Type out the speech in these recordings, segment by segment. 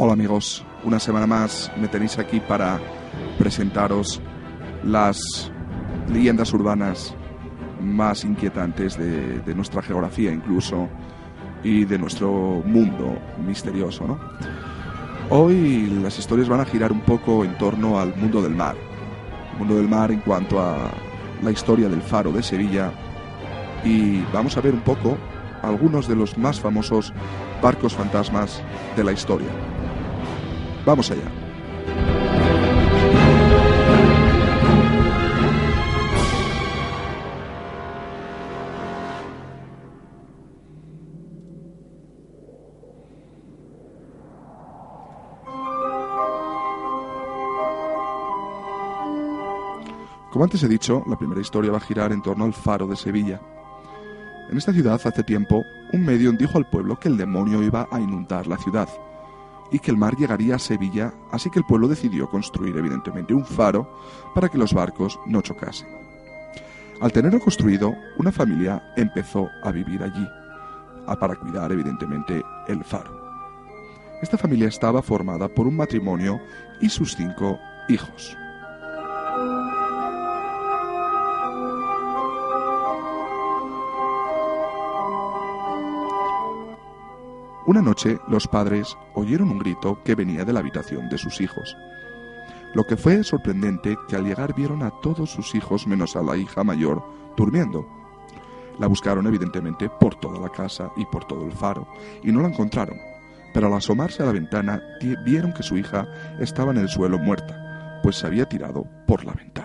Hola amigos, una semana más me tenéis aquí para presentaros las leyendas urbanas más inquietantes de, nuestra geografía incluso y de nuestro mundo misterioso. Hoy las historias van a girar un poco en torno al mundo del mar. Mundo del mar en cuanto a la historia del faro de Sevilla y vamos a ver un poco algunos de los más famosos barcos fantasmas de la historia. Vamos allá. Como antes he dicho, la primera historia va a girar en torno al faro de Sevilla. En esta ciudad, hace tiempo, un medium dijo al pueblo que el demonio iba a inundar la ciudad y que el mar llegaría a Sevilla, así que el pueblo decidió construir evidentemente un faro para que los barcos no chocasen. Al tenerlo construido, una familia empezó a vivir allí, para cuidar evidentemente el faro. Esta familia estaba formada por un matrimonio y sus cinco hijos. Una noche los padres oyeron un grito que venía de la habitación de sus hijos. Lo que fue sorprendente que al llegar vieron a todos sus hijos menos a la hija mayor durmiendo. La buscaron evidentemente por toda la casa y por todo el faro y no la encontraron, pero al asomarse a la ventana vieron que su hija estaba en el suelo muerta, pues se había tirado por la ventana.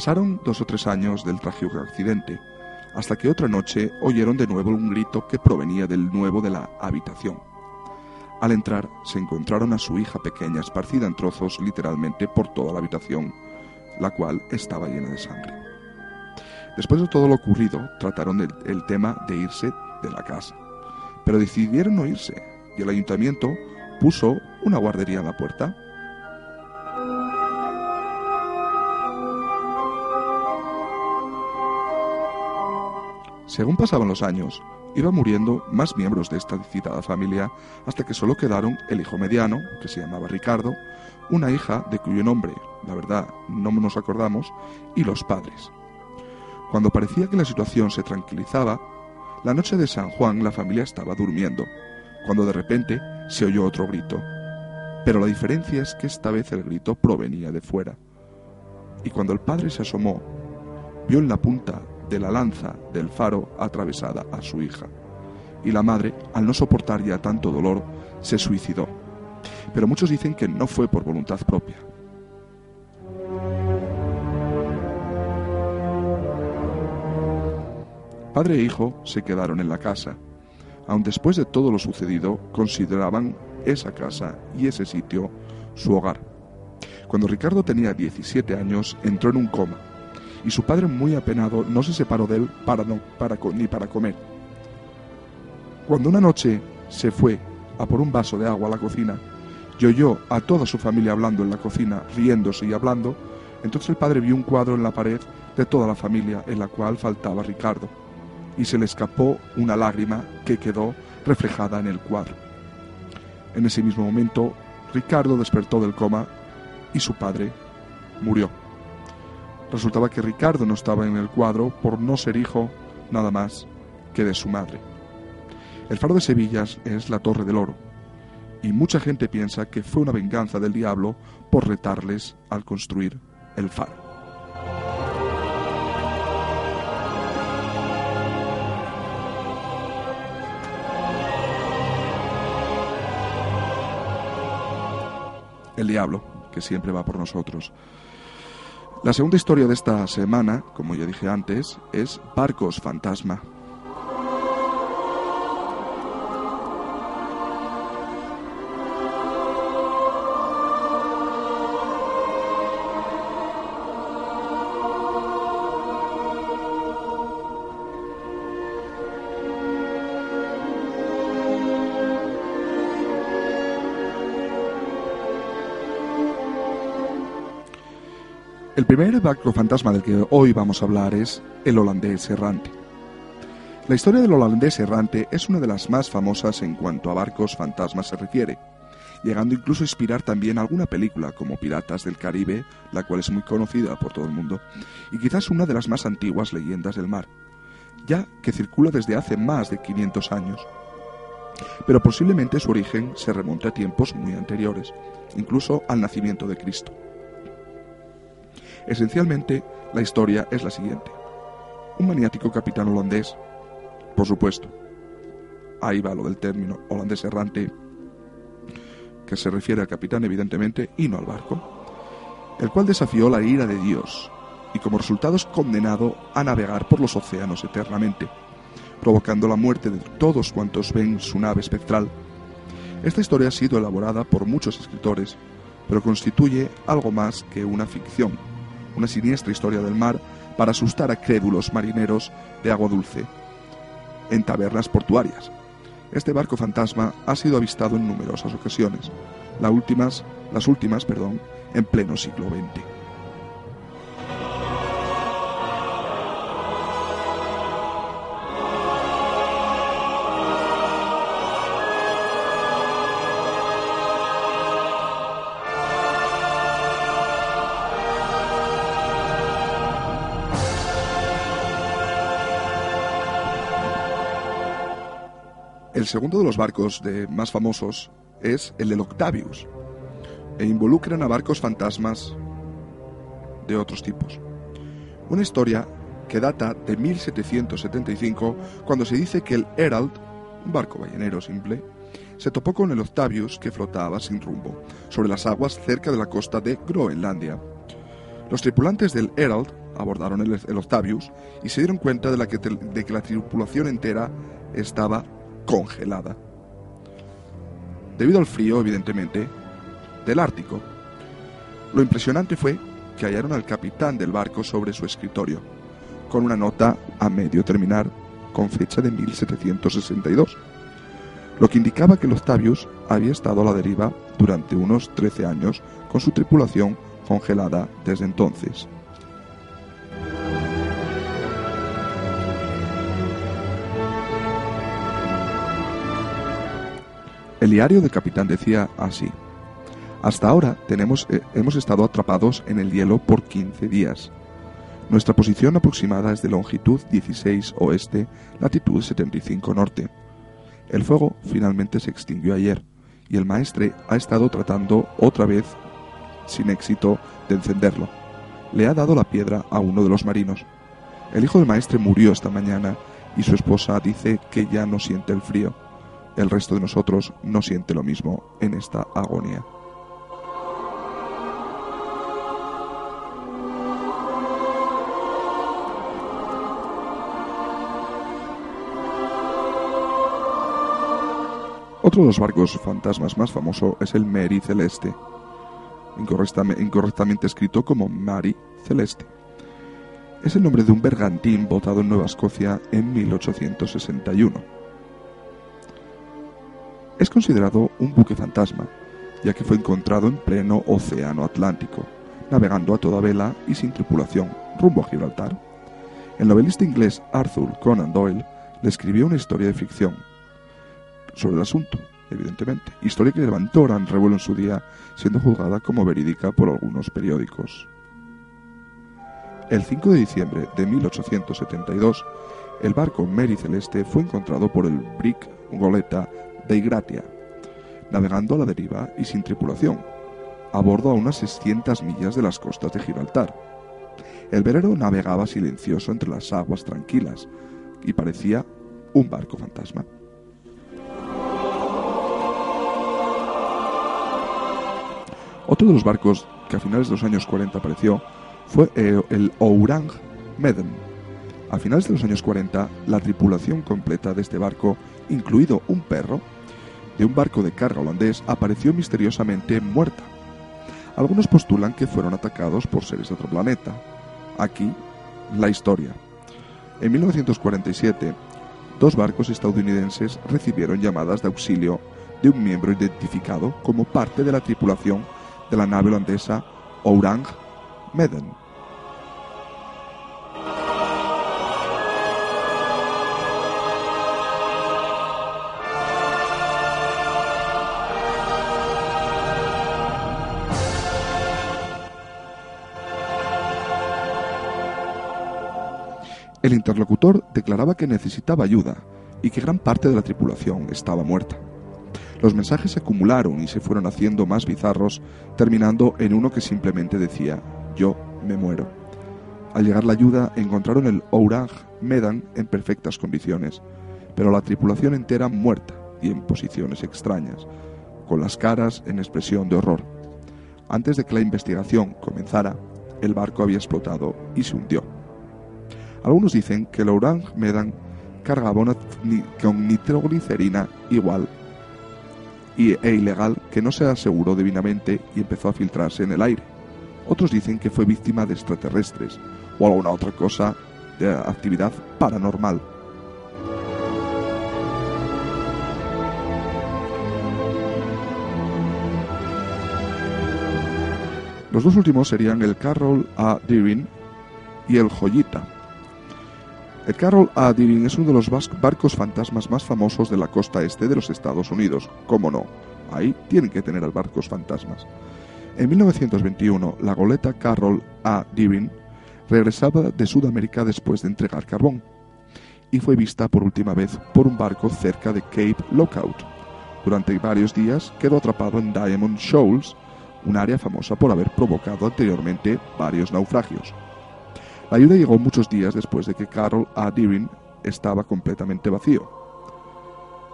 Pasaron dos o tres años del trágico accidente, hasta que otra noche oyeron de nuevo un grito que provenía del nuevo de la habitación. Al entrar se encontraron a su hija pequeña esparcida en trozos literalmente por toda la habitación, la cual estaba llena de sangre. Después de todo lo ocurrido, trataron el, el tema de irse de la casa, pero decidieron no irse y el ayuntamiento puso una guardería en la puerta. Según pasaban los años, iban muriendo más miembros de esta citada familia hasta que solo quedaron el hijo mediano, que se llamaba Ricardo, una hija de cuyo nombre, la verdad, no nos acordamos, y los padres. Cuando parecía que la situación se tranquilizaba, la noche de San Juan la familia estaba durmiendo, cuando de repente se oyó otro grito. Pero la diferencia es que esta vez el grito provenía de fuera. Y cuando el padre se asomó, vio en la punta de la lanza del faro atravesada a su hija. Y la madre, al no soportar ya tanto dolor, se suicidó. Pero muchos dicen que no fue por voluntad propia. Padre e hijo se quedaron en la casa. Aun después de todo lo sucedido, consideraban esa casa y ese sitio su hogar. Cuando Ricardo tenía 17 años, entró en un coma y su padre, muy apenado, no se separó de él para no, para, ni para comer. Cuando una noche se fue a por un vaso de agua a la cocina y oyó a toda su familia hablando en la cocina, riéndose y hablando, entonces el padre vio un cuadro en la pared de toda la familia en la cual faltaba Ricardo y se le escapó una lágrima que quedó reflejada en el cuadro. En ese mismo momento, Ricardo despertó del coma y su padre murió. Resultaba que Ricardo no estaba en el cuadro por no ser hijo nada más que de su madre. El faro de Sevillas es la Torre del Oro, y mucha gente piensa que fue una venganza del diablo por retarles al construir el faro. El diablo, que siempre va por nosotros. La segunda historia de esta semana, como ya dije antes, es Barcos Fantasma. El primer barco fantasma del que hoy vamos a hablar es el holandés errante. La historia del holandés errante es una de las más famosas en cuanto a barcos fantasmas se refiere, llegando incluso a inspirar también alguna película como Piratas del Caribe, la cual es muy conocida por todo el mundo, y quizás una de las más antiguas leyendas del mar, ya que circula desde hace más de 500 años. Pero posiblemente su origen se remonte a tiempos muy anteriores, incluso al nacimiento de Cristo. Esencialmente, la historia es la siguiente. Un maniático capitán holandés, por supuesto, ahí va lo del término holandés errante, que se refiere al capitán evidentemente y no al barco, el cual desafió la ira de Dios y como resultado es condenado a navegar por los océanos eternamente, provocando la muerte de todos cuantos ven su nave espectral. Esta historia ha sido elaborada por muchos escritores, pero constituye algo más que una ficción una siniestra historia del mar para asustar a crédulos marineros de agua dulce en tabernas portuarias. Este barco fantasma ha sido avistado en numerosas ocasiones, las últimas, las últimas perdón, en pleno siglo XX. El segundo de los barcos más famosos es el del Octavius, e involucran a barcos fantasmas de otros tipos. Una historia que data de 1775, cuando se dice que el Herald, un barco ballenero simple, se topó con el Octavius que flotaba sin rumbo sobre las aguas cerca de la costa de Groenlandia. Los tripulantes del Herald abordaron el, Octavius y se dieron cuenta de que la tripulación entera estaba congelada. Debido al frío, evidentemente, del Ártico. Lo impresionante fue que hallaron al capitán del barco sobre su escritorio, con una nota a medio terminar con fecha de 1762, lo que indicaba que el Octavius había estado a la deriva durante unos 13 años con su tripulación congelada desde entonces. El diario del capitán decía así. Hasta ahora eh, hemos estado atrapados en el hielo por 15 días. Nuestra posición aproximada es de longitud 16 oeste, latitud 75 norte. El fuego finalmente se extinguió ayer y el maestre ha estado tratando otra vez, sin éxito, de encenderlo. Le ha dado la piedra a uno de los marinos. El hijo del maestre murió esta mañana y su esposa dice que ya no siente el frío el resto de nosotros no siente lo mismo en esta agonía. Otro de los barcos fantasmas más famoso es el Mary Celeste, incorrectamente escrito como Mary Celeste. Es el nombre de un bergantín botado en Nueva Escocia en 1861 es considerado un buque fantasma, ya que fue encontrado en pleno océano Atlántico, navegando a toda vela y sin tripulación, rumbo a Gibraltar. El novelista inglés Arthur Conan Doyle le escribió una historia de ficción sobre el asunto, evidentemente, historia que levantó gran revuelo en su día, siendo juzgada como verídica por algunos periódicos. El 5 de diciembre de 1872, el barco Mary Celeste fue encontrado por el brig goleta de Gratia, navegando a la deriva y sin tripulación, a bordo a unas 600 millas de las costas de Gibraltar. El velero navegaba silencioso entre las aguas tranquilas y parecía un barco fantasma. Otro de los barcos que a finales de los años 40 apareció fue eh, el Ourang Meden. A finales de los años 40, la tripulación completa de este barco, incluido un perro, de un barco de carga holandés, apareció misteriosamente muerta. Algunos postulan que fueron atacados por seres de otro planeta. Aquí, la historia. En 1947, dos barcos estadounidenses recibieron llamadas de auxilio de un miembro identificado como parte de la tripulación de la nave holandesa Ourang Meden. El interlocutor declaraba que necesitaba ayuda y que gran parte de la tripulación estaba muerta. Los mensajes se acumularon y se fueron haciendo más bizarros, terminando en uno que simplemente decía, yo me muero. Al llegar la ayuda, encontraron el Ourang Medan en perfectas condiciones, pero la tripulación entera muerta y en posiciones extrañas, con las caras en expresión de horror. Antes de que la investigación comenzara, el barco había explotado y se hundió. Algunos dicen que el Ourang Medan cargaba con nitroglicerina igual e ilegal que no se aseguró divinamente y empezó a filtrarse en el aire. Otros dicen que fue víctima de extraterrestres o alguna otra cosa de actividad paranormal. Los dos últimos serían el Carroll A. Deering y el Joyita, el Carroll A. Deering es uno de los barcos fantasmas más famosos de la costa este de los Estados Unidos. ¿Cómo no? Ahí tienen que tener barcos fantasmas. En 1921, la goleta Carroll A. Deering regresaba de Sudamérica después de entregar carbón y fue vista por última vez por un barco cerca de Cape Lookout. Durante varios días quedó atrapado en Diamond Shoals, un área famosa por haber provocado anteriormente varios naufragios. La ayuda llegó muchos días después de que Carol A. Deering estaba completamente vacío.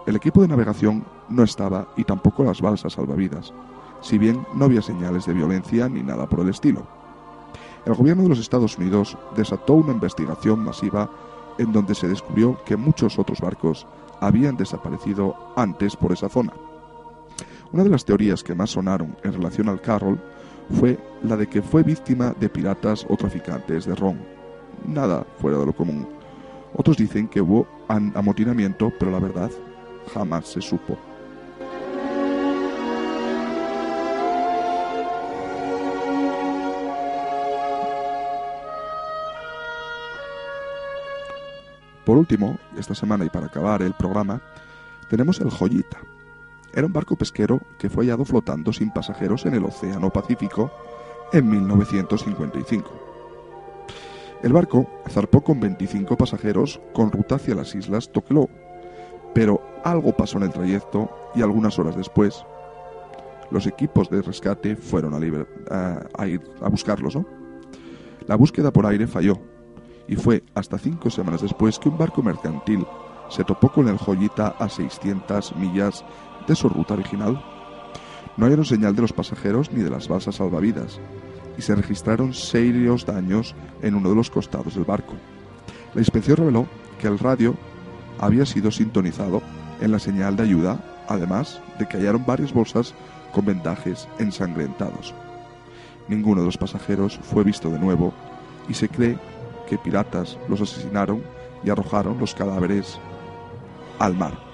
El equipo de navegación no estaba y tampoco las balsas salvavidas, si bien no había señales de violencia ni nada por el estilo. El gobierno de los Estados Unidos desató una investigación masiva en donde se descubrió que muchos otros barcos habían desaparecido antes por esa zona. Una de las teorías que más sonaron en relación al Carroll fue la de que fue víctima de piratas o traficantes de ron. Nada fuera de lo común. Otros dicen que hubo amotinamiento, pero la verdad jamás se supo. Por último, esta semana y para acabar el programa, tenemos el Joyita, era un barco pesquero que fue hallado flotando sin pasajeros en el Océano Pacífico en 1955. El barco zarpó con 25 pasajeros con ruta hacia las islas Tokelau, pero algo pasó en el trayecto y algunas horas después los equipos de rescate fueron a, ir a buscarlos. La búsqueda por aire falló y fue hasta cinco semanas después que un barco mercantil se topó con el Joyita a 600 millas de su ruta original. No hallaron señal de los pasajeros ni de las balsas salvavidas y se registraron serios daños en uno de los costados del barco. La inspección reveló que el radio había sido sintonizado en la señal de ayuda, además de que hallaron varias bolsas con vendajes ensangrentados. Ninguno de los pasajeros fue visto de nuevo y se cree que piratas los asesinaron y arrojaron los cadáveres al mar.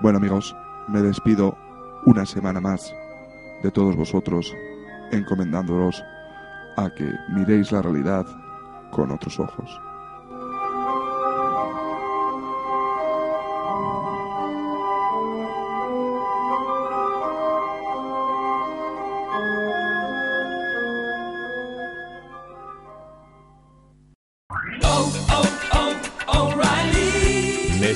Bueno amigos, me despido una semana más de todos vosotros, encomendándolos a que miréis la realidad con otros ojos.